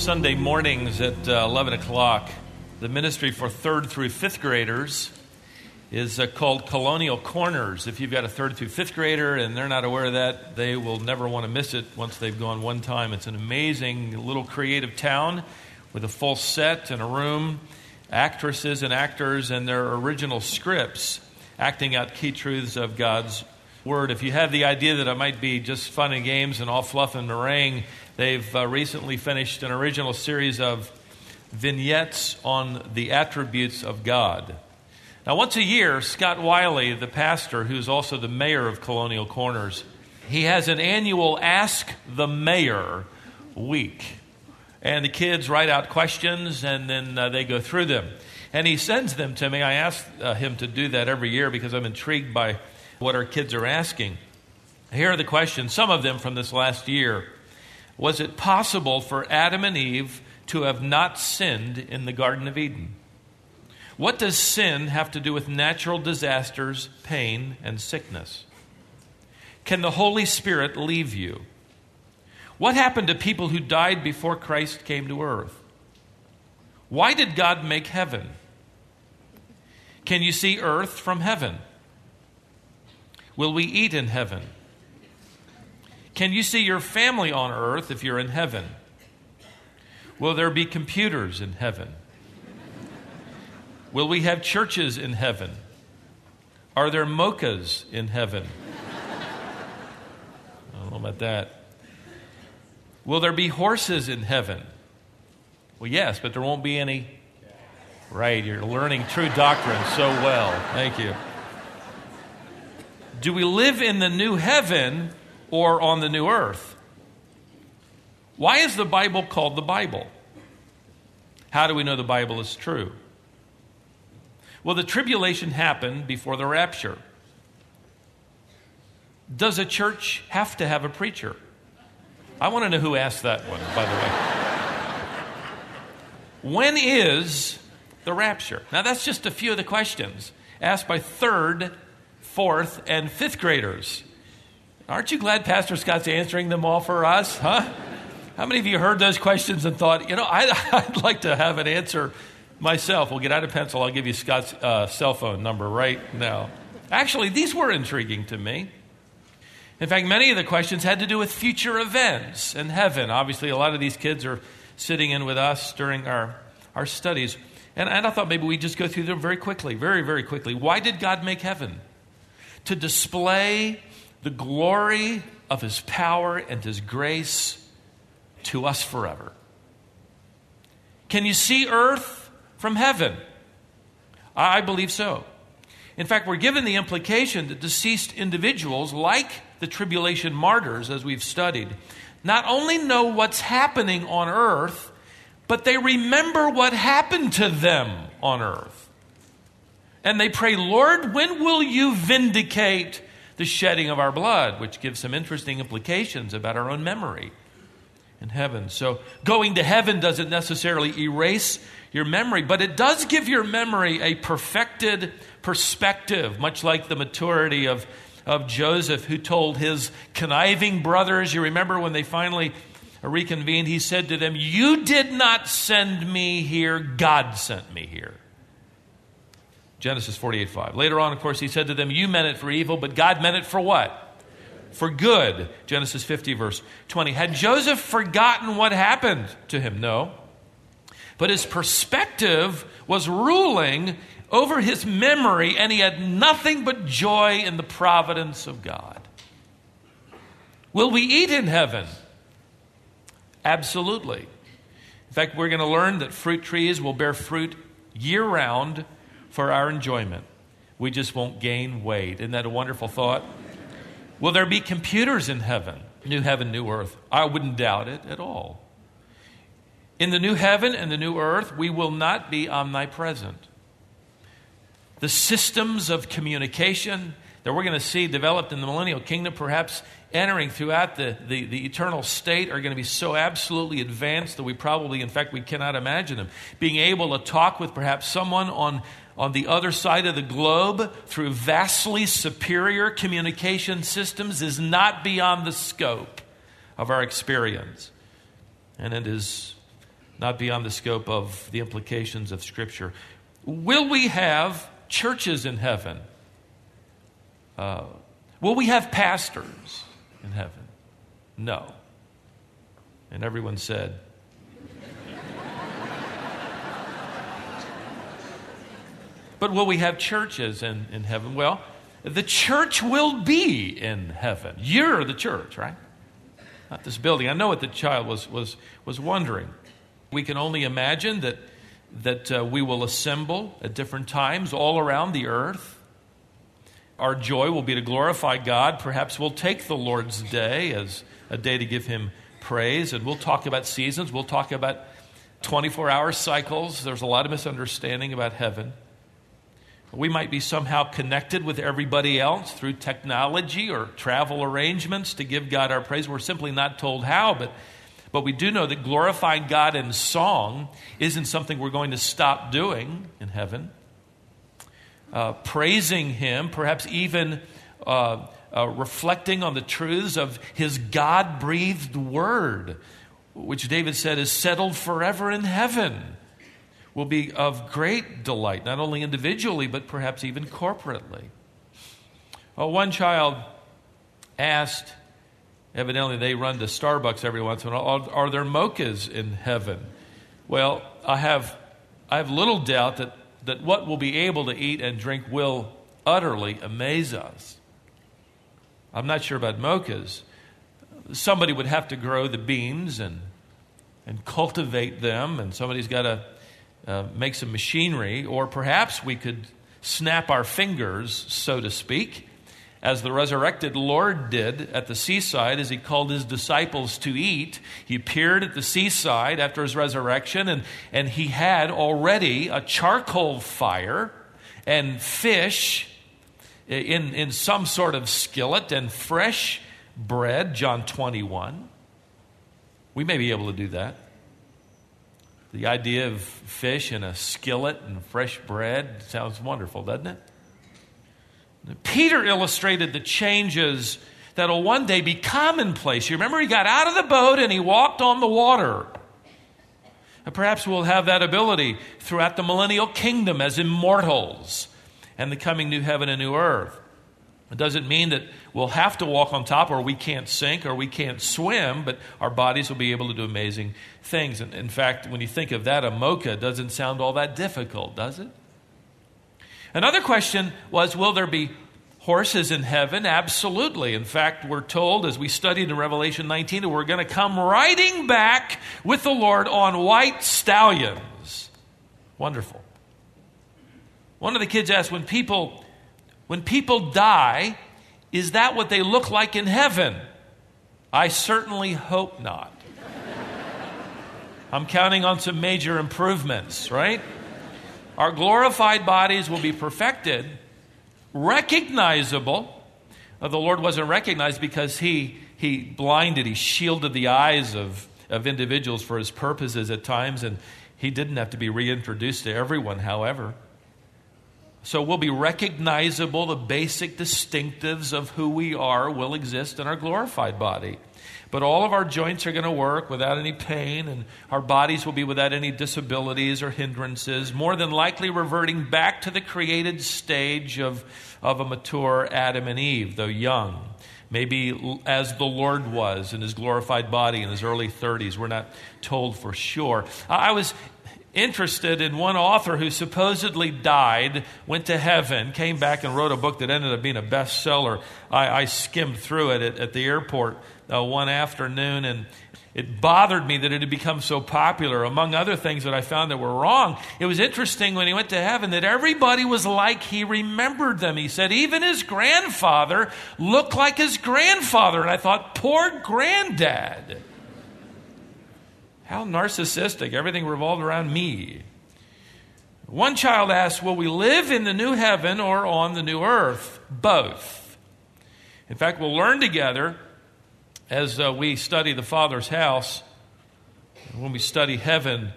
Sunday mornings at uh, 11 o'clock, the ministry for third through fifth graders is uh, called Colonial Corners. If you've got a third through fifth grader and they're not aware of that, they will never want to miss it once they've gone one time. It's an amazing little creative town with a full set and a room, actresses and actors, and their original scripts acting out key truths of God's Word. If you have the idea that it might be just fun and games and all fluff and meringue, they've uh, recently finished an original series of vignettes on the attributes of God. Now, once a year, Scott Wiley, the pastor, who's also the mayor of Colonial Corners, he has an annual Ask the Mayor week. And the kids write out questions and then uh, they go through them. And he sends them to me. I ask uh, him to do that every year because I'm intrigued by what our kids are asking. Here are the questions, some of them from this last year. Was it possible for Adam and Eve to have not sinned in the Garden of Eden? What does sin have to do with natural disasters, pain, and sickness? Can the Holy Spirit leave you? What happened to people who died before Christ came to earth? Why did God make heaven? Can you see earth from heaven? Will we eat in heaven? Can you see your family on earth if you're in heaven? Will there be computers in heaven? Will we have churches in heaven? Are there mochas in heaven? I don't know about that. Will there be horses in heaven? Well, yes, but there won't be any. Right, you're learning true doctrine so well. Thank you. Do we live in the new heaven or on the new earth? Why is the Bible called the Bible? How do we know the Bible is true? Well, the tribulation happened before the rapture. Does a church have to have a preacher? I want to know who asked that one, by the way. when is the rapture? Now, that's just a few of the questions asked by third fourth, and fifth graders. Aren't you glad Pastor Scott's answering them all for us, huh? How many of you heard those questions and thought, you know, I, would like to have an answer myself? We'll get out a pencil. I'll give you Scott's uh, cell phone number right now. Actually, these were intriguing to me. In fact, many of the questions had to do with future events and heaven. Obviously, a lot of these kids are sitting in with us during our, our studies. And, and I thought maybe we'd just go through them very quickly, very, very quickly. Why did God make heaven? to display the glory of his power and his grace to us forever. Can you see earth from heaven? I believe so. In fact, we're given the implication that deceased individuals, like the tribulation martyrs, as we've studied, not only know what's happening on earth, but they remember what happened to them on earth. And they pray, Lord, when will you vindicate the shedding of our blood? Which gives some interesting implications about our own memory in heaven. So, going to heaven doesn't necessarily erase your memory, but it does give your memory a perfected perspective, much like the maturity of, of Joseph, who told his conniving brothers, you remember when they finally reconvened, he said to them, You did not send me here, God sent me here. Genesis 48 5. Later on, of course, he said to them, You meant it for evil, but God meant it for what? For good. Genesis 50, verse 20. Had Joseph forgotten what happened to him? No. But his perspective was ruling over his memory, and he had nothing but joy in the providence of God. Will we eat in heaven? Absolutely. In fact, we're going to learn that fruit trees will bear fruit year round for our enjoyment. We just won't gain weight. Isn't that a wonderful thought? Will there be computers in heaven? New heaven, new earth. I wouldn't doubt it at all. In the new heaven and the new earth, we will not be omnipresent. The systems of communication that we're going to see developed in the millennial kingdom, perhaps entering throughout the, the, the, eternal state, are going to be so absolutely advanced that we probably, in fact, we cannot imagine them. Being able to talk with perhaps someone on on the other side of the globe through vastly superior communication systems is not beyond the scope of our experience. And it is not beyond the scope of the implications of Scripture. Will we have churches in heaven? Uh, will we have pastors in heaven? No. And everyone said, But will we have churches in, in heaven? Well, the church will be in heaven. You're the church, right? Not this building. I know what the child was, was, was wondering. We can only imagine that, that uh, we will assemble at different times all around the earth. Our joy will be to glorify God. Perhaps we'll take the Lord's day as a day to give Him praise, and we'll talk about seasons. We'll talk about 24 hour cycles. There's a lot of misunderstanding about heaven. We might be somehow connected with everybody else through technology or travel arrangements to give God our praise. We're simply not told how, but, but we do know that glorifying God in song isn't something we're going to stop doing in heaven. Uh, praising Him, perhaps even uh, uh, reflecting on the truths of His God breathed word, which David said is settled forever in heaven will be of great delight, not only individually, but perhaps even corporately. Well, one child asked, evidently they run to Starbucks every once in a while, are, there mochas in heaven? Well, I have, I have little doubt that, that what we'll be able to eat and drink will utterly amaze us. I'm not sure about mochas. Somebody would have to grow the beans and, and cultivate them, and somebody's got to uh, make some machinery, or perhaps we could snap our fingers, so to speak, as the resurrected Lord did at the seaside as he called his disciples to eat. He appeared at the seaside after his resurrection, and, and he had already a charcoal fire and fish in, in some sort of skillet and fresh bread, John 21. We may be able to do that. The idea of fish in a skillet and fresh bread sounds wonderful, doesn't it? Peter illustrated the changes that'll one day be commonplace. You remember he got out of the boat and he walked on the water. Perhaps we'll have that ability throughout the millennial kingdom as immortals and the coming new heaven and new earth. It doesn't mean that we'll have to walk on top or we can't sink or we can't swim, but our bodies will be able to do amazing things. And in fact, when you think of that, a mocha doesn't sound all that difficult, does it? Another question was Will there be horses in heaven? Absolutely. In fact, we're told as we studied in Revelation 19 that we're going to come riding back with the Lord on white stallions. Wonderful. One of the kids asked, When people when people die, is that what they look like in heaven? I certainly hope not. I'm counting on some major improvements, right? Our glorified bodies will be perfected, recognizable. The Lord wasn't recognized because he, he blinded, he shielded the eyes of, of individuals for his purposes at times, and he didn't have to be reintroduced to everyone, however. So we'll be recognizable. The basic distinctives of who we are will exist in our glorified body. But all of our joints are going to work without any pain, and our bodies will be without any disabilities or hindrances, more than likely reverting back to the created stage of, of a mature Adam and Eve, though young. Maybe as the Lord was in his glorified body in his early 30s. We're not told for sure. I was interested in one author who supposedly died, went to heaven, came back and wrote a book that ended up being a bestseller. I, I skimmed through it at, at the airport uh, one afternoon, and it bothered me that it had become so popular. Among other things that I found that were wrong, it was interesting when he went to heaven that everybody was like he remembered them. He said even his grandfather looked like his grandfather, and I thought, poor granddad. How narcissistic. Everything revolved around me. One child asked, Will we live in the new heaven or on the new earth? Both. In fact, we'll learn together as uh, we study the Father's house. When we study heaven,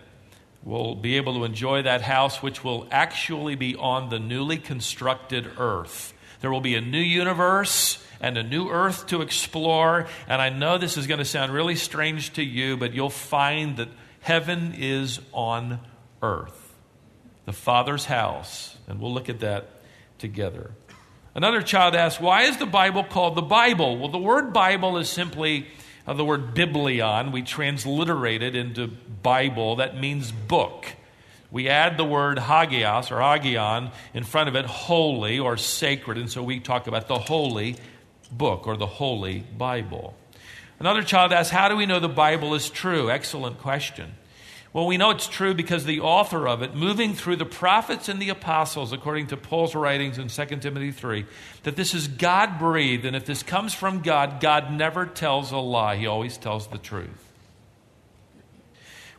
we'll be able to enjoy that house, which will actually be on the newly constructed earth. There will be a new universe and a new earth to explore. And I know this is going to sound really strange to you, but you'll find that Heaven is on earth, the Father's house. And we'll look at that together. Another child asked, Why is the Bible called the Bible? Well, the word Bible is simply uh, the word biblion. We transliterate it into Bible. That means book. We add the word hagios or agion in front of it, holy or sacred. And so we talk about the holy book or the holy Bible. Another child asked, How do we know the Bible is true? Excellent question. Well, we know it's true because the author of it, moving through the prophets and the apostles, according to Paul's writings in 2 Timothy 3, that this is God breathed, and if this comes from God, God never tells a lie. He always tells the truth.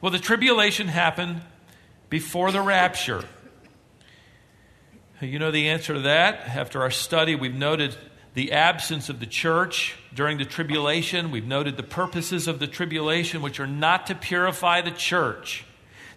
Well, the tribulation happened before the rapture. You know the answer to that? After our study, we've noted the absence of the church during the tribulation. We've noted the purposes of the tribulation, which are not to purify the church.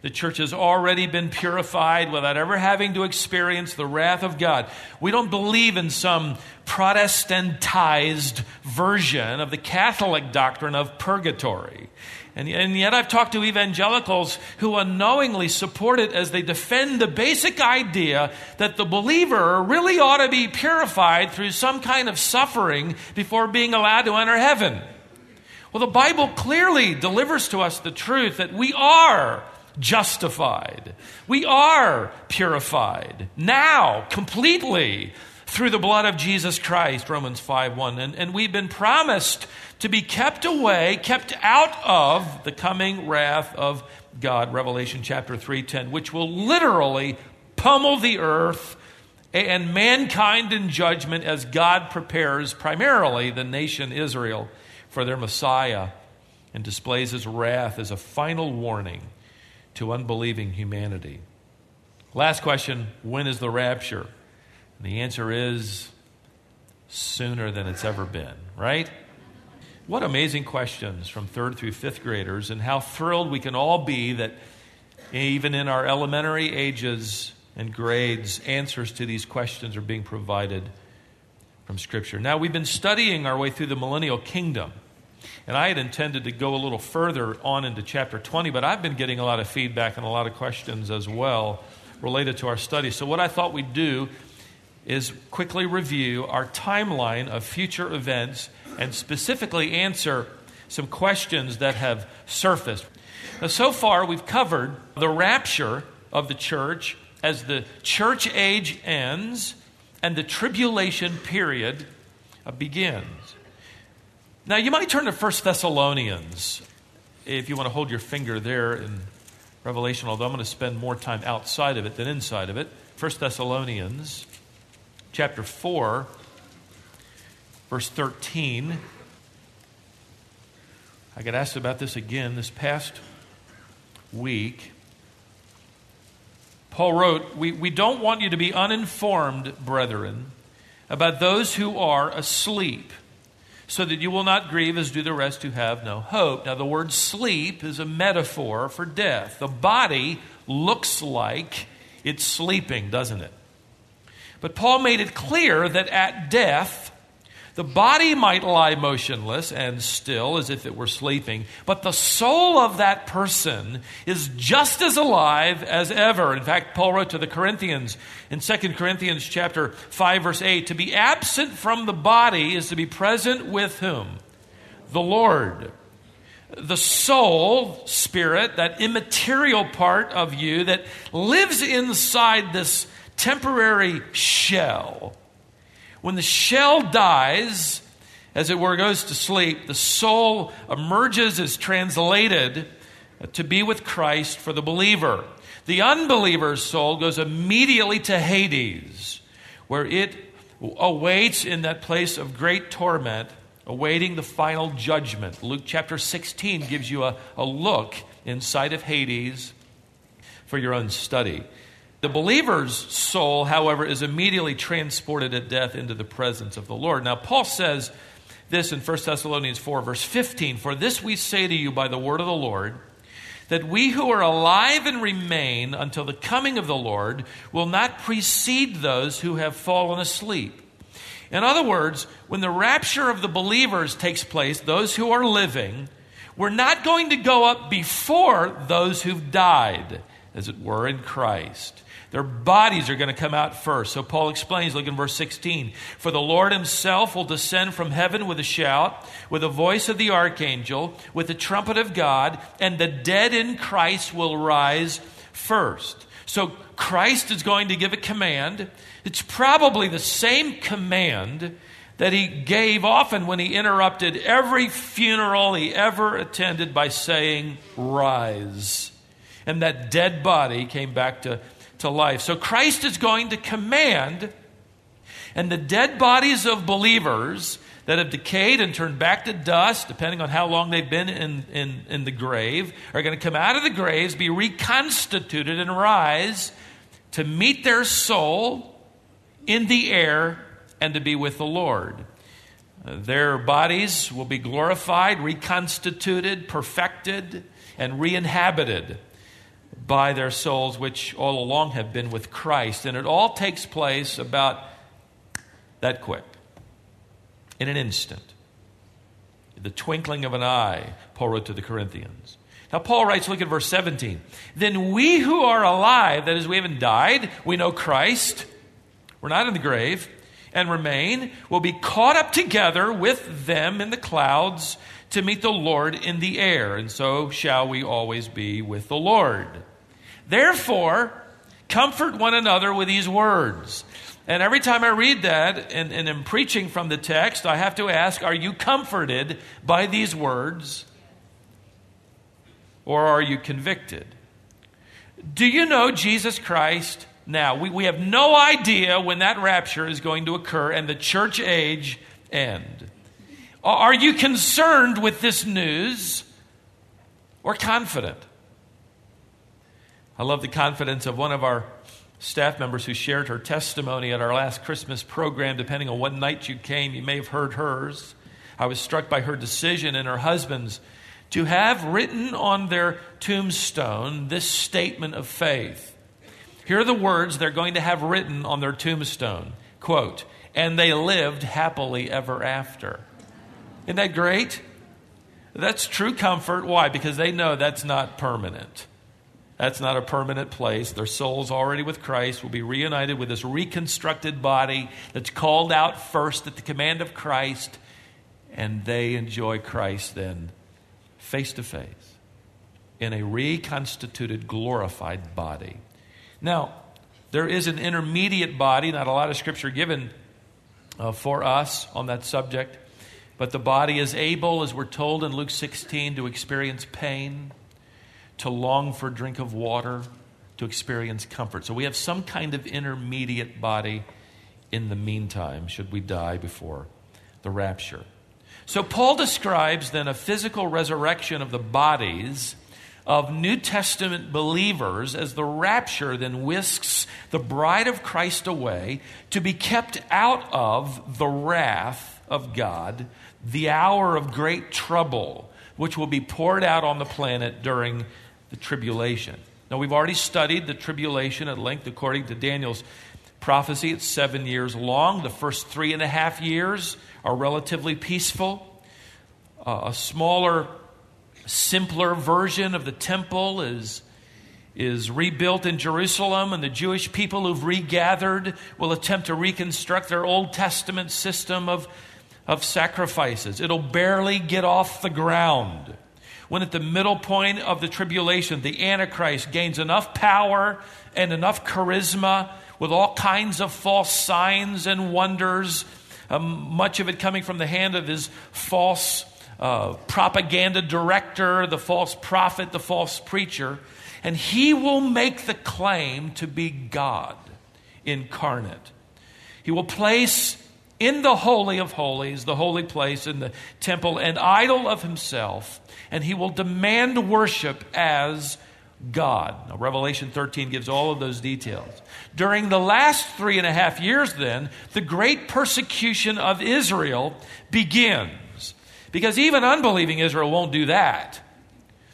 The church has already been purified without ever having to experience the wrath of God. We don't believe in some Protestantized version of the Catholic doctrine of purgatory. And, and yet, I've talked to evangelicals who unknowingly support it as they defend the basic idea that the believer really ought to be purified through some kind of suffering before being allowed to enter heaven. Well, the Bible clearly delivers to us the truth that we are justified, we are purified now completely through the blood of Jesus Christ, Romans 5 1. And, and we've been promised to be kept away, kept out of the coming wrath of God, Revelation chapter 3:10, which will literally pummel the earth and mankind in judgment as God prepares primarily the nation Israel for their Messiah and displays his wrath as a final warning to unbelieving humanity. Last question when is the rapture? The answer is sooner than it's ever been, right? What amazing questions from third through fifth graders, and how thrilled we can all be that even in our elementary ages and grades, answers to these questions are being provided from Scripture. Now, we've been studying our way through the millennial kingdom, and I had intended to go a little further on into chapter 20, but I've been getting a lot of feedback and a lot of questions as well related to our study. So, what I thought we'd do is quickly review our timeline of future events and specifically answer some questions that have surfaced. Now, so far, we've covered the rapture of the church as the church age ends and the tribulation period begins. Now, you might turn to 1 Thessalonians if you want to hold your finger there in Revelation, although I'm going to spend more time outside of it than inside of it. 1 Thessalonians chapter 4 verse 13. I got asked about this again this past week. Paul wrote, we, we don't want you to be uninformed, brethren, about those who are asleep, so that you will not grieve as do the rest who have no hope. Now, the word sleep is a metaphor for death. The body looks like it's sleeping, doesn't it? But Paul made it clear that at death, the body might lie motionless and still as if it were sleeping, but the soul of that person is just as alive as ever. In fact, Paul wrote to the Corinthians in 2 Corinthians chapter 5 verse 8, to be absent from the body is to be present with whom? The Lord. The soul, spirit, that immaterial part of you that lives inside this temporary shell when the shell dies, as it were, goes to sleep, the soul emerges, is translated uh, to be with Christ for the believer. The unbeliever's soul goes immediately to Hades, where it awaits in that place of great torment, awaiting the final judgment. Luke chapter 16 gives you a, a look inside of Hades for your own study. The believer's soul, however, is immediately transported at death into the presence of the Lord. Now, Paul says this in 1 Thessalonians 4, verse 15 For this we say to you by the word of the Lord, that we who are alive and remain until the coming of the Lord will not precede those who have fallen asleep. In other words, when the rapture of the believers takes place, those who are living We're not going to go up before those who've died, as it were, in Christ. Their bodies are going to come out first. So Paul explains, look in verse 16. For the Lord himself will descend from heaven with a shout, with the voice of the archangel, with the trumpet of God, and the dead in Christ will rise first. So Christ is going to give a command. It's probably the same command that he gave often when he interrupted every funeral he ever attended by saying, Rise. And that dead body came back to to life. So Christ is going to command, and the dead bodies of believers that have decayed and turned back to dust, depending on how long they've been in, in, in the grave, are going to come out of the graves, be reconstituted, and rise to meet their soul in the air and to be with the Lord. Uh, their bodies will be glorified, reconstituted, perfected, and re inhabited by their souls, which all along have been with Christ. And it all takes place about that quick, in an instant. The twinkling of an eye, Paul wrote to the Corinthians. Now, Paul writes, look at verse 17. Then we who are alive, that is, we haven't died, we know Christ, we're not in the grave, and remain, will be caught up together with them in the clouds to meet the Lord in the air. And so shall we always be with the Lord. Therefore, comfort one another with these words. And every time I read that and, and am preaching from the text, I have to ask Are you comforted by these words? Or are you convicted? Do you know Jesus Christ now? We, we have no idea when that rapture is going to occur and the church age end. Are you concerned with this news or confident? I love the confidence of one of our staff members who shared her testimony at our last Christmas program. Depending on what night you came, you may have heard hers. I was struck by her decision and her husband's to have written on their tombstone this statement of faith. Here are the words they're going to have written on their tombstone quote, and they lived happily ever after. Isn't that great? That's true comfort. Why? Because they know that's not permanent. That's not a permanent place. Their souls already with Christ will be reunited with this reconstructed body that's called out first at the command of Christ, and they enjoy Christ then face to face in a reconstituted, glorified body. Now, there is an intermediate body, not a lot of scripture given uh, for us on that subject, but the body is able, as we're told in Luke 16, to experience pain to long for a drink of water, to experience comfort. So we have some kind of intermediate body in the meantime, should we die before the rapture. So Paul describes then a physical resurrection of the bodies of New Testament believers as the rapture then whisks the bride of Christ away to be kept out of the wrath of God, the hour of great trouble, which will be poured out on the planet during the tribulation. Now, we've already studied the tribulation at length according to Daniel's prophecy. It's seven years long. The first three and a half years are relatively peaceful. Uh, a smaller, simpler version of the temple is, is rebuilt in Jerusalem, and the Jewish people who've regathered will attempt to reconstruct their Old Testament system of, of sacrifices. It'll barely get off the ground when at the middle point of the tribulation, the Antichrist gains enough power and enough charisma with all kinds of false signs and wonders, um, much of it coming from the hand of his false uh, propaganda director, the false prophet, the false preacher. And he will make the claim to be God incarnate. He will place in the Holy of Holies, the holy place in the temple, an idol of himself and he will demand worship as God. Now, Revelation 13 gives all of those details. During the last three and a half years, then, the great persecution of Israel begins. Because even unbelieving Israel won't do that,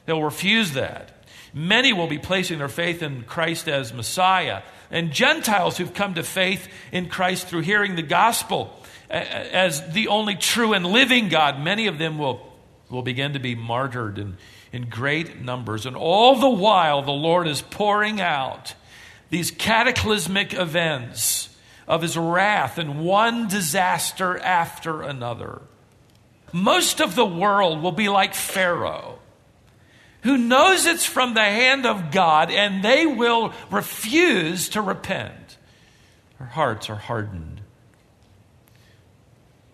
they'll refuse that. Many will be placing their faith in Christ as Messiah. And Gentiles who've come to faith in Christ through hearing the gospel as the only true and living God, many of them will will begin to be martyred in, in great numbers. And all the while, the Lord is pouring out these cataclysmic events of his wrath and one disaster after another. Most of the world will be like Pharaoh, who knows it's from the hand of God and they will refuse to repent. Their hearts are hardened.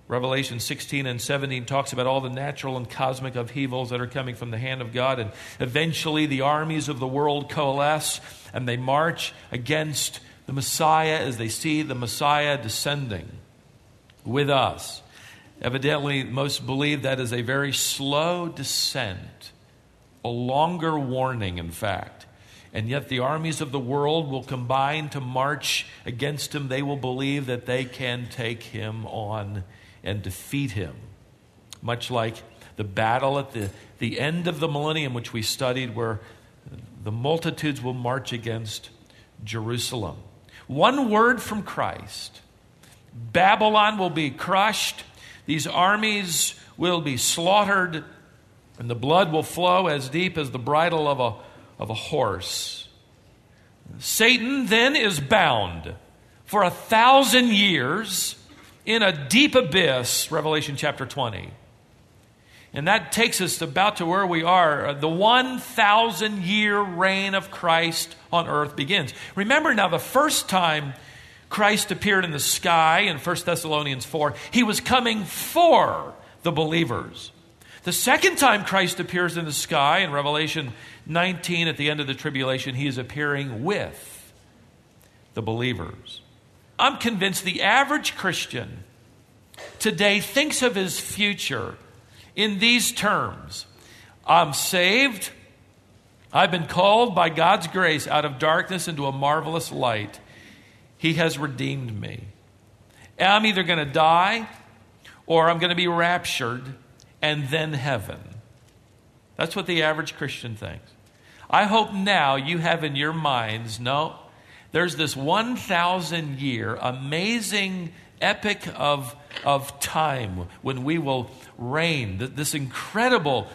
Revelation 16 and 17 talks about all the natural and cosmic upheavals that are coming from the hand of God. And eventually, the armies of the world coalesce and they march against the Messiah as they see the Messiah descending with us. Evidently, most believe that is a very slow descent, a longer warning, in fact. And yet, the armies of the world will combine to march against him. They will believe that they can take him on and defeat him. Much like the battle at the, the end of the millennium, which we studied, where the multitudes will march against Jerusalem. One word from Christ Babylon will be crushed, these armies will be slaughtered, and the blood will flow as deep as the bridle of a, of a horse. Satan then is bound for a thousand years in a deep abyss, Revelation chapter 20. And that takes us about to where we are. Uh, the 1,000 year reign of Christ on earth begins. Remember now, the first time Christ appeared in the sky in 1 Thessalonians 4, he was coming for the believers. The second time Christ appears in the sky in Revelation 19 at the end of the tribulation, he is appearing with the believers. I'm convinced the average Christian today thinks of his future in these terms I'm saved. I've been called by God's grace out of darkness into a marvelous light. He has redeemed me. I'm either going to die or I'm going to be raptured and then heaven. That's what the average Christian thinks. I hope now you have in your minds no, there's this 1,000 year amazing epic of, of time when we will reign, this incredible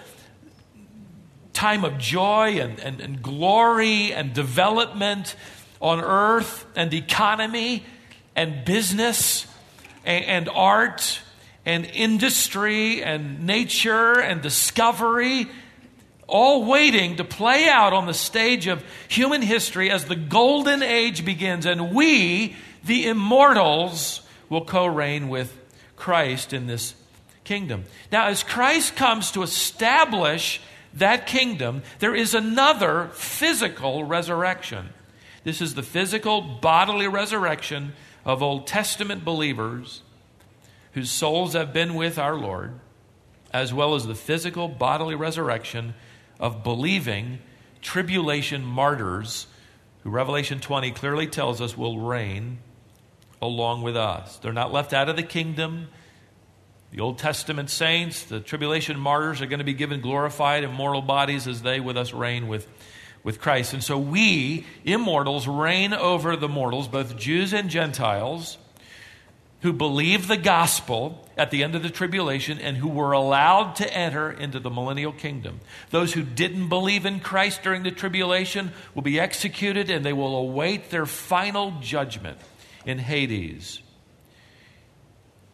time of joy and, and, and glory and development on earth and economy and business and, and art and industry and nature and discovery all waiting to play out on the stage of human history as the golden age begins, and we, the immortals, will co reign with Christ in this kingdom. Now, as Christ comes to establish that kingdom, there is another physical resurrection. This is the physical, bodily resurrection of Old Testament believers whose souls have been with our Lord, as well as the physical, bodily resurrection of believing tribulation martyrs who Revelation 20 clearly tells us will reign along with us. They're not left out of the kingdom. The Old Testament saints, the tribulation martyrs, are going to be given glorified immortal bodies as they with us reign with, with Christ. And so we, immortals, reign over the mortals, both Jews and Gentiles who believed the gospel at the end of the tribulation and who were allowed to enter into the millennial kingdom. Those who didn't believe in Christ during the tribulation will be executed and they will await their final judgment in Hades.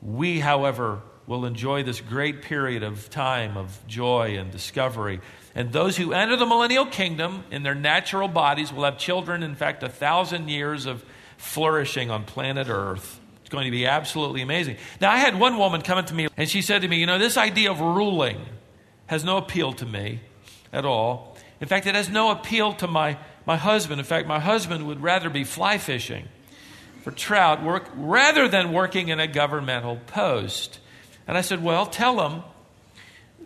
We, however, will enjoy this great period of time of joy and discovery. And those who enter the millennial kingdom in their natural bodies will have children, in fact, a thousand years of flourishing on planet Earth going to be absolutely amazing. Now, I had one woman come to me and she said to me, You know, this idea of ruling has no appeal to me at all. In fact, it has no appeal to my, my husband. In fact, my husband would rather be fly fishing for trout work, rather than working in a governmental post. And I said, Well, tell him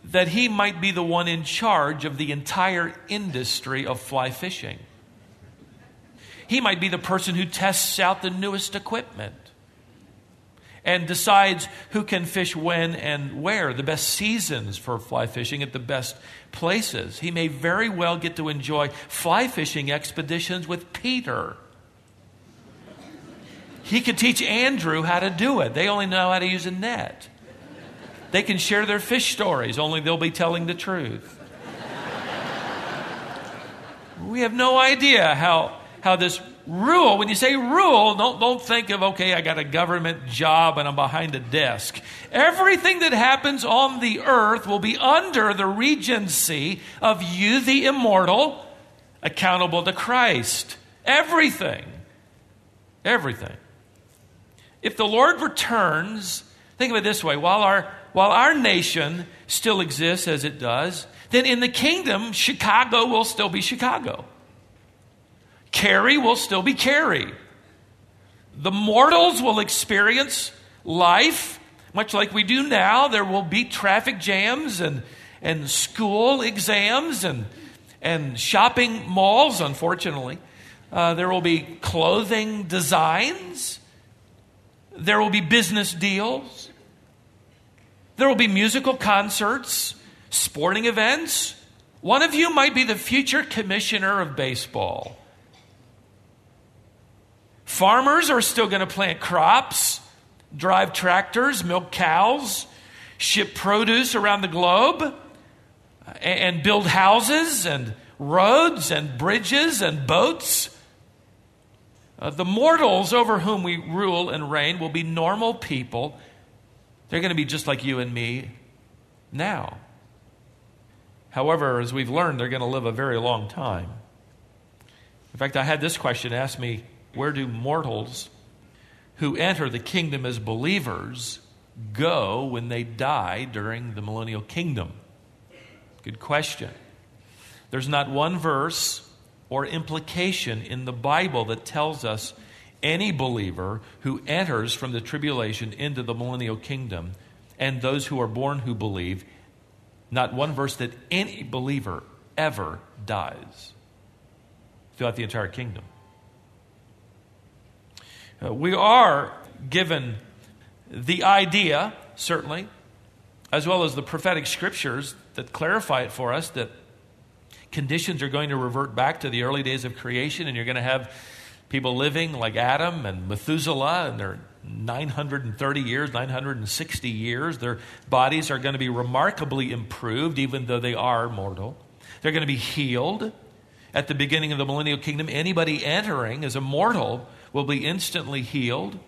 that he might be the one in charge of the entire industry of fly fishing. He might be the person who tests out the newest equipment and decides who can fish when and where, the best seasons for fly fishing at the best places. He may very well get to enjoy fly fishing expeditions with Peter. He could teach Andrew how to do it. They only know how to use a net. they can share their fish stories, only they'll be telling the truth. we have no idea how, how this rule, when you say rule, don't, don't think of, okay, I got a government job and I'm behind a desk. Everything that happens on the earth will be under the regency of you, the immortal, accountable to Christ. Everything. Everything. If the Lord returns, think of it this way while our, while our nation still exists as it does, then in the kingdom, Chicago will still be Chicago. Cary will still be Cary. The mortals will experience life much like we do now. There will be traffic jams and, and school exams and, and shopping malls, unfortunately. Uh, there will be clothing designs. There will be business deals. There will be musical concerts, sporting events. One of you might be the future commissioner of baseball. Farmers are still going to plant crops, drive tractors, milk cows, ship produce around the globe, and build houses and roads and bridges and boats. Uh, the mortals over whom we rule and reign will be normal people. They're going to be just like you and me now. However, as we've learned, they're going to live a very long time. In fact, I had this question asked me where do mortals who enter the kingdom as believers go when they die during the millennial kingdom? Good question. There's not one verse or implication in the Bible that tells us any believer who enters from the tribulation into the millennial kingdom and those who are born who believe, not one verse that any believer ever dies throughout the entire kingdom. Uh, we are given the idea, certainly, as well as the prophetic scriptures that clarify it for us that conditions are going to revert back to the early days of creation, and you're going to have people living like Adam and Methuselah, and they're 930 years, 960 years. Their bodies are going to be remarkably improved, even though they are mortal. They're going to be healed. At the beginning of the millennial kingdom, anybody entering as a mortal will be instantly healed,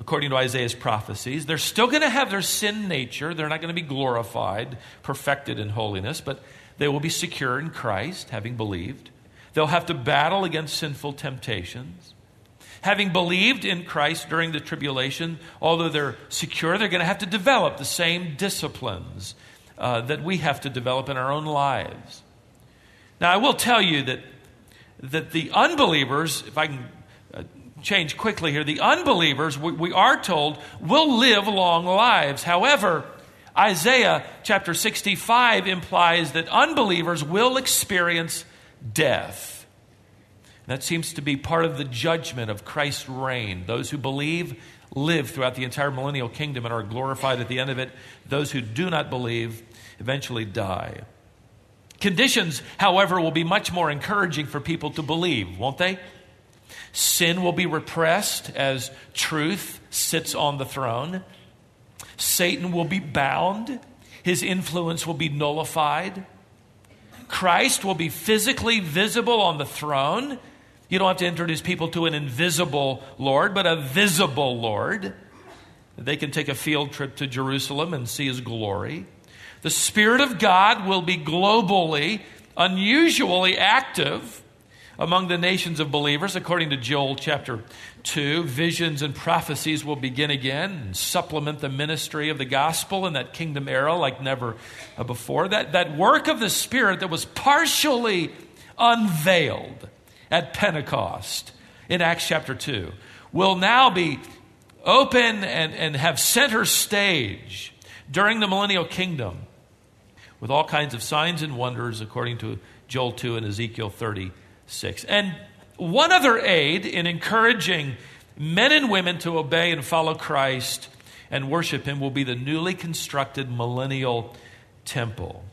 according to Isaiah's prophecies. They're still going to have their sin nature. They're not going to be glorified, perfected in holiness, but they will be secure in Christ, having believed. They'll have to battle against sinful temptations. Having believed in Christ during the tribulation, although they're secure, they're going to have to develop the same disciplines uh, that we have to develop in our own lives. Now, I will tell you that, that the unbelievers, if I can change quickly here. The unbelievers, we, we are told, will live long lives. However, Isaiah chapter 65 implies that unbelievers will experience death. That seems to be part of the judgment of Christ's reign. Those who believe live throughout the entire millennial kingdom and are glorified at the end of it. Those who do not believe eventually die. Conditions, however, will be much more encouraging for people to believe, won't they? Sin will be repressed as truth sits on the throne. Satan will be bound. His influence will be nullified. Christ will be physically visible on the throne. You don't have to introduce people to an invisible Lord, but a visible Lord. They can take a field trip to Jerusalem and see his glory. The Spirit of God will be globally, unusually active among the nations of believers, according to Joel chapter 2, visions and prophecies will begin again and supplement the ministry of the gospel in that kingdom era like never uh, before. That, that work of the Spirit that was partially unveiled at Pentecost in Acts chapter 2 will now be open and, and have center stage during the millennial kingdom with all kinds of signs and wonders according to Joel 2 and Ezekiel 30 6. And one other aid in encouraging men and women to obey and follow Christ and worship Him will be the newly constructed millennial temple.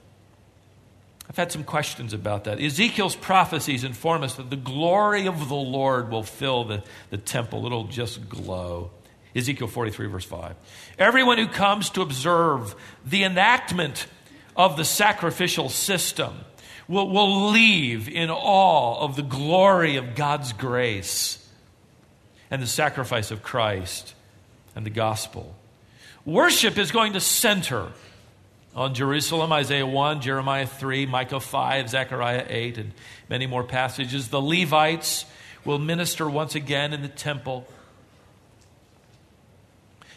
I've had some questions about that. Ezekiel's prophecies inform us that the glory of the Lord will fill the, the temple, it'll just glow. Ezekiel 43, verse 5. Everyone who comes to observe the enactment of the sacrificial system will, will leave in awe of the glory of God's grace and the sacrifice of Christ and the gospel. Worship is going to center on Jerusalem, Isaiah 1, Jeremiah 3, Micah 5, Zechariah 8, and many more passages. The Levites will minister once again in the temple.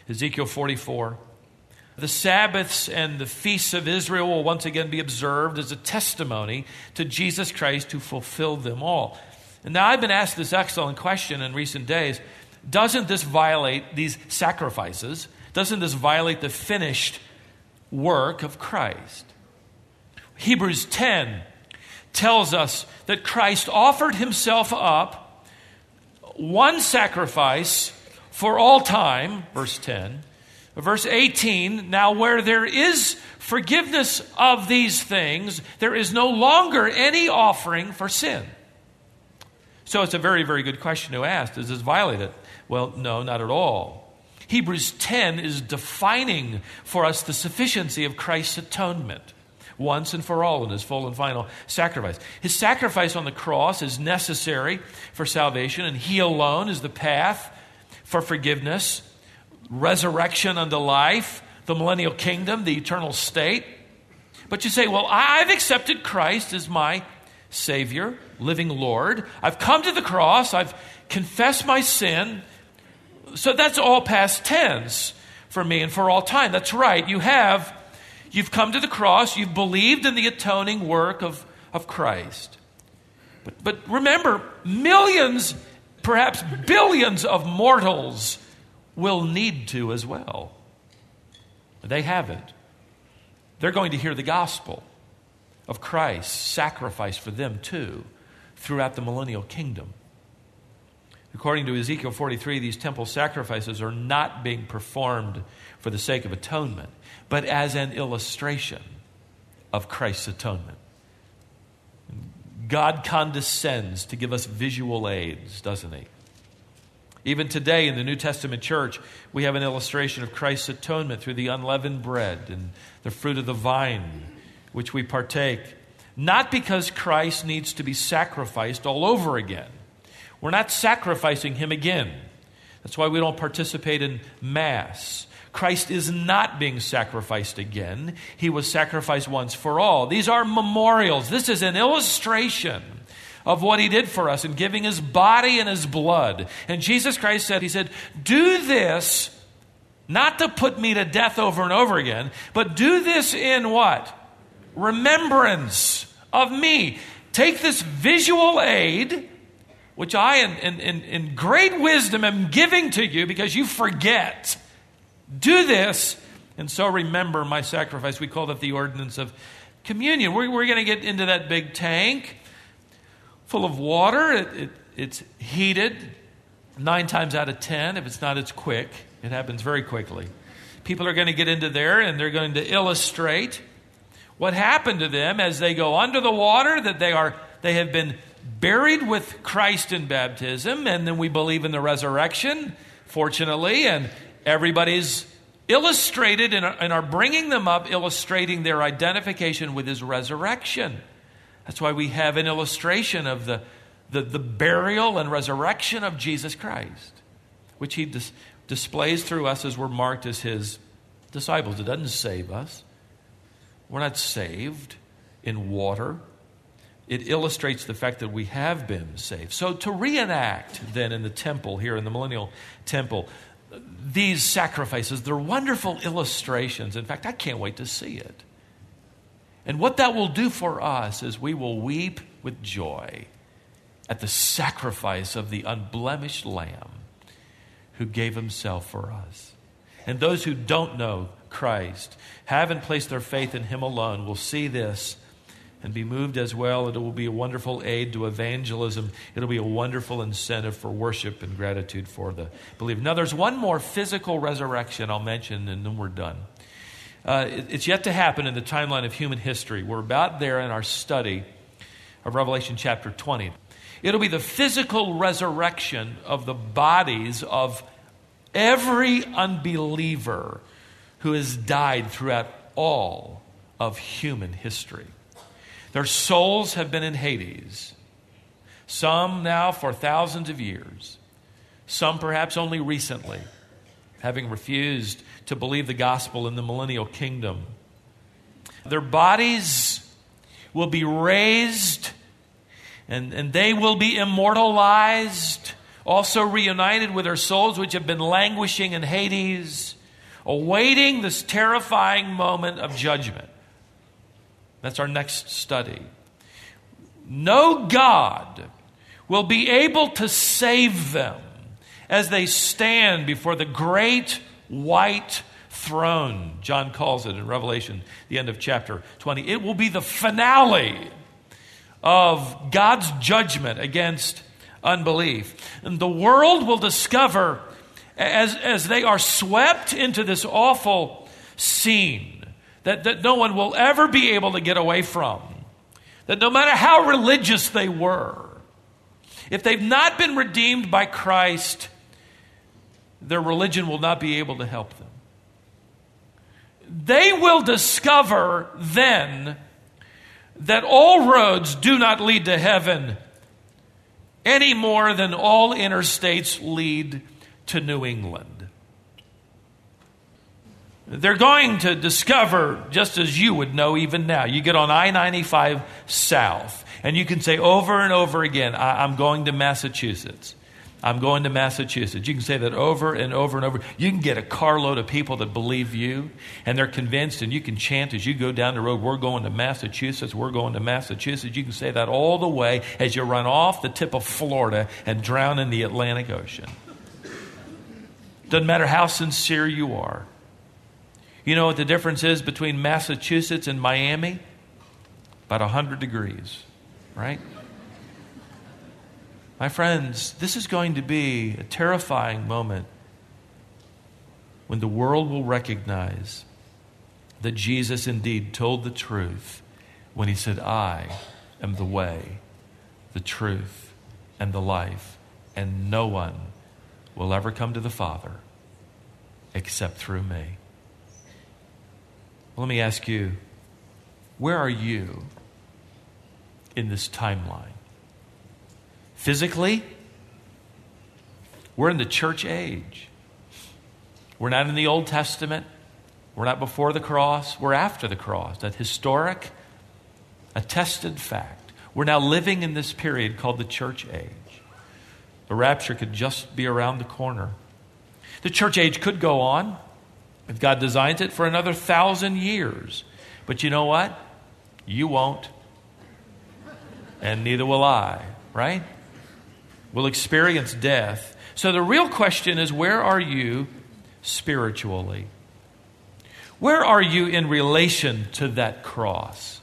Ezekiel 44. The Sabbaths and the feasts of Israel will once again be observed as a testimony to Jesus Christ who fulfilled them all. And now I've been asked this excellent question in recent days doesn't this violate these sacrifices? Doesn't this violate the finished work of Christ? Hebrews 10 tells us that Christ offered himself up, one sacrifice for all time, verse 10. Verse 18, now where there is forgiveness of these things, there is no longer any offering for sin. So it's a very, very good question to ask. Does this violate it? Well, no, not at all. Hebrews 10 is defining for us the sufficiency of Christ's atonement once and for all in his full and final sacrifice. His sacrifice on the cross is necessary for salvation, and he alone is the path for forgiveness, resurrection unto life, the millennial kingdom, the eternal state. But you say, well, I've accepted Christ as my Savior, living Lord. I've come to the cross, I've confessed my sin. So that's all past tense for me and for all time. That's right. You have, you've come to the cross, you've believed in the atoning work of, of Christ. But, but remember, millions, perhaps billions of mortals will need to as well. They haven't. They're going to hear the gospel of Christ's sacrifice for them too throughout the millennial kingdom. According to Ezekiel 43, these temple sacrifices are not being performed for the sake of atonement, but as an illustration of Christ's atonement. God condescends to give us visual aids, doesn't He? Even today in the New Testament church, we have an illustration of Christ's atonement through the unleavened bread and the fruit of the vine, which we partake, not because Christ needs to be sacrificed all over again we're not sacrificing him again. That's why we don't participate in Mass. Christ is not being sacrificed again. He was sacrificed once for all. These are memorials. This is an illustration of what he did for us in giving his body and his blood. And Jesus Christ said, He said, Do this not to put me to death over and over again, but do this in what? Remembrance of me. Take this visual aid which I, in, in, in great wisdom, am giving to you because you forget. Do this, and so remember my sacrifice. We call that the ordinance of communion. We're, we're going to get into that big tank full of water. It, it, it's heated nine times out of ten. If it's not, it's quick. It happens very quickly. People are going to get into there and they're going to illustrate what happened to them as they go under the water, that they, are, they have been buried with Christ in baptism, and then we believe in the resurrection, fortunately, and everybody's illustrated and are bringing them up, illustrating their identification with his resurrection. That's why we have an illustration of the, the, the burial and resurrection of Jesus Christ, which he dis- displays through us as we're marked as his disciples. It doesn't save us, we're not saved in water it illustrates the fact that we have been saved. So, to reenact then in the temple, here in the millennial temple, these sacrifices, they're wonderful illustrations. In fact, I can't wait to see it. And what that will do for us is we will weep with joy at the sacrifice of the unblemished Lamb who gave himself for us. And those who don't know Christ, haven't placed their faith in him alone, will see this and be moved as well. It will be a wonderful aid to evangelism. It'll be a wonderful incentive for worship and gratitude for the believer. Now, there's one more physical resurrection I'll mention, and then we're done. Uh, it, it's yet to happen in the timeline of human history. We're about there in our study of Revelation chapter 20. It'll be the physical resurrection of the bodies of every unbeliever who has died throughout all of human history. Their souls have been in Hades, some now for thousands of years, some perhaps only recently, having refused to believe the gospel in the millennial kingdom. Their bodies will be raised and, and they will be immortalized, also reunited with their souls, which have been languishing in Hades, awaiting this terrifying moment of judgment. That's our next study. No God will be able to save them as they stand before the great white throne, John calls it in Revelation, the end of chapter 20. It will be the finale of God's judgment against unbelief. And the world will discover as, as they are swept into this awful scene that, that no one will ever be able to get away from, that no matter how religious they were, if they've not been redeemed by Christ, their religion will not be able to help them. They will discover then that all roads do not lead to heaven any more than all interstates lead to New England. They're going to discover, just as you would know even now, you get on I 95 South, and you can say over and over again, I'm going to Massachusetts. I'm going to Massachusetts. You can say that over and over and over. You can get a carload of people that believe you and they're convinced, and you can chant as you go down the road, We're going to Massachusetts, we're going to Massachusetts. You can say that all the way as you run off the tip of Florida and drown in the Atlantic Ocean. Doesn't matter how sincere you are. You know what the difference is between Massachusetts and Miami? About 100 degrees, right? My friends, this is going to be a terrifying moment when the world will recognize that Jesus indeed told the truth when he said, I am the way, the truth, and the life, and no one will ever come to the Father except through me. Well, let me ask you, where are you in this timeline? Physically, we're in the church age. We're not in the Old Testament. We're not before the cross. We're after the cross. That historic, attested fact. We're now living in this period called the church age. The rapture could just be around the corner. The church age could go on, if God designs it, for another thousand years. But you know what? You won't. And neither will I, right? Will experience death. So the real question is where are you spiritually? Where are you in relation to that cross?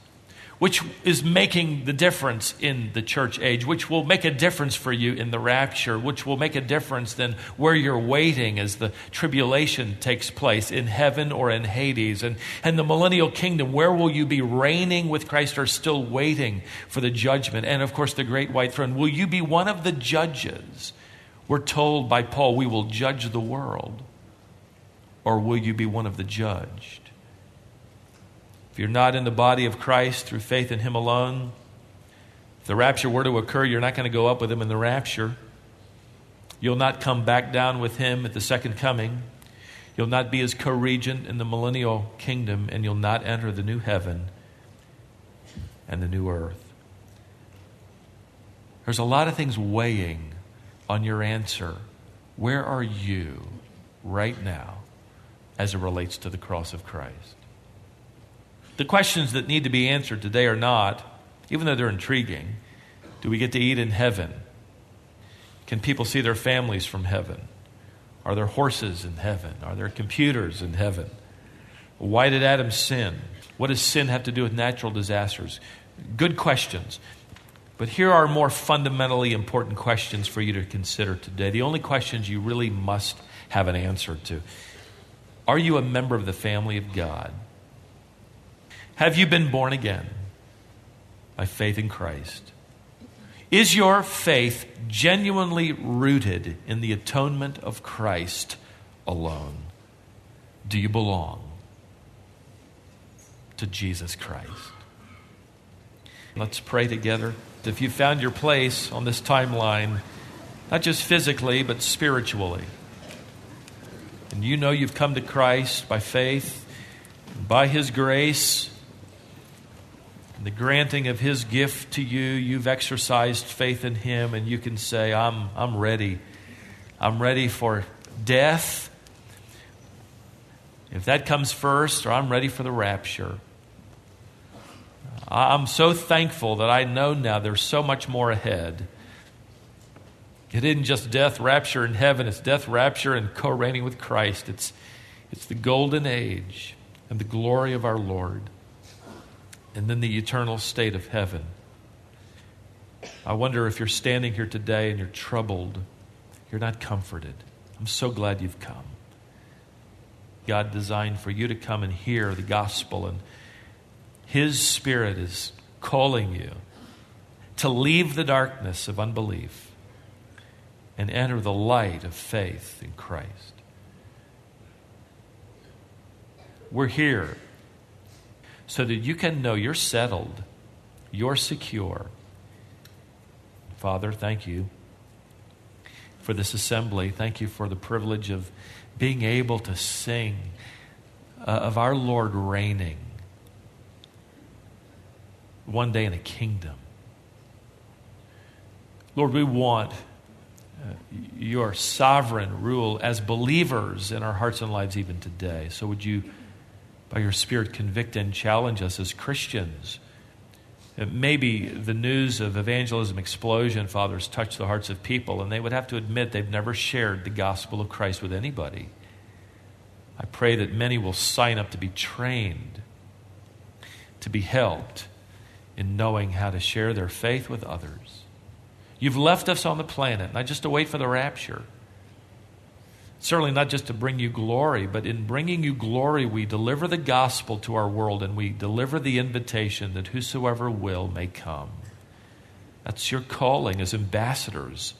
Which is making the difference in the church age, which will make a difference for you in the rapture, which will make a difference then where you're waiting as the tribulation takes place in heaven or in Hades. And, and the millennial kingdom, where will you be reigning with Christ or still waiting for the judgment? And of course, the great white throne. Will you be one of the judges? We're told by Paul, we will judge the world. Or will you be one of the judged? If you're not in the body of Christ through faith in Him alone, if the rapture were to occur, you're not going to go up with Him in the rapture. You'll not come back down with Him at the second coming. You'll not be His co regent in the millennial kingdom, and you'll not enter the new heaven and the new earth. There's a lot of things weighing on your answer. Where are you right now as it relates to the cross of Christ? The questions that need to be answered today are not, even though they're intriguing, do we get to eat in heaven? Can people see their families from heaven? Are there horses in heaven? Are there computers in heaven? Why did Adam sin? What does sin have to do with natural disasters? Good questions. But here are more fundamentally important questions for you to consider today. The only questions you really must have an answer to. Are you a member of the family of God? Have you been born again by faith in Christ? Is your faith genuinely rooted in the atonement of Christ alone? Do you belong to Jesus Christ? Let's pray together. If you found your place on this timeline, not just physically, but spiritually, and you know you've come to Christ by faith, by His grace, the granting of His gift to you, you've exercised faith in Him, and you can say, I'm, I'm ready. I'm ready for death. If that comes first, or I'm ready for the rapture. I'm so thankful that I know now there's so much more ahead. It isn't just death, rapture and heaven, it's death, rapture, and co reigning with Christ. It's, it's the golden age and the glory of our Lord, and then the eternal state of heaven. I wonder if you're standing here today and you're troubled, you're not comforted. I'm so glad you've come. God designed for you to come and hear the gospel, and His Spirit is calling you to leave the darkness of unbelief and enter the light of faith in Christ. We're here so that you can know you're settled, you're secure. Father, thank you for this assembly. Thank you for the privilege of being able to sing uh, of our Lord reigning one day in a kingdom. Lord, we want uh, your sovereign rule as believers in our hearts and lives even today. So, would you, by your Spirit, convict and challenge us as Christians? Maybe the news of evangelism explosion, fathers, touched the hearts of people, and they would have to admit they've never shared the gospel of Christ with anybody. I pray that many will sign up to be trained, to be helped in knowing how to share their faith with others. You've left us on the planet, not just to wait for the rapture. Certainly not just to bring you glory, but in bringing you glory, we deliver the gospel to our world and we deliver the invitation that whosoever will may come. That's your calling as ambassadors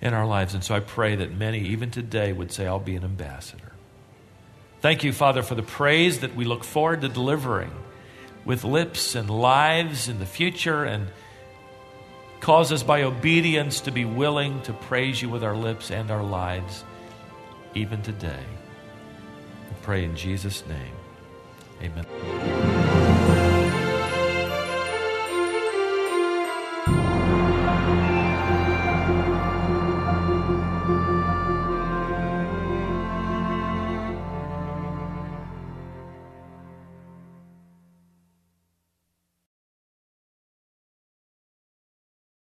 in our lives. And so I pray that many, even today, would say, I'll be an ambassador. Thank you, Father, for the praise that we look forward to delivering with lips and lives in the future and cause us by obedience to be willing to praise you with our lips and our lives even today. We pray in Jesus' name. Amen.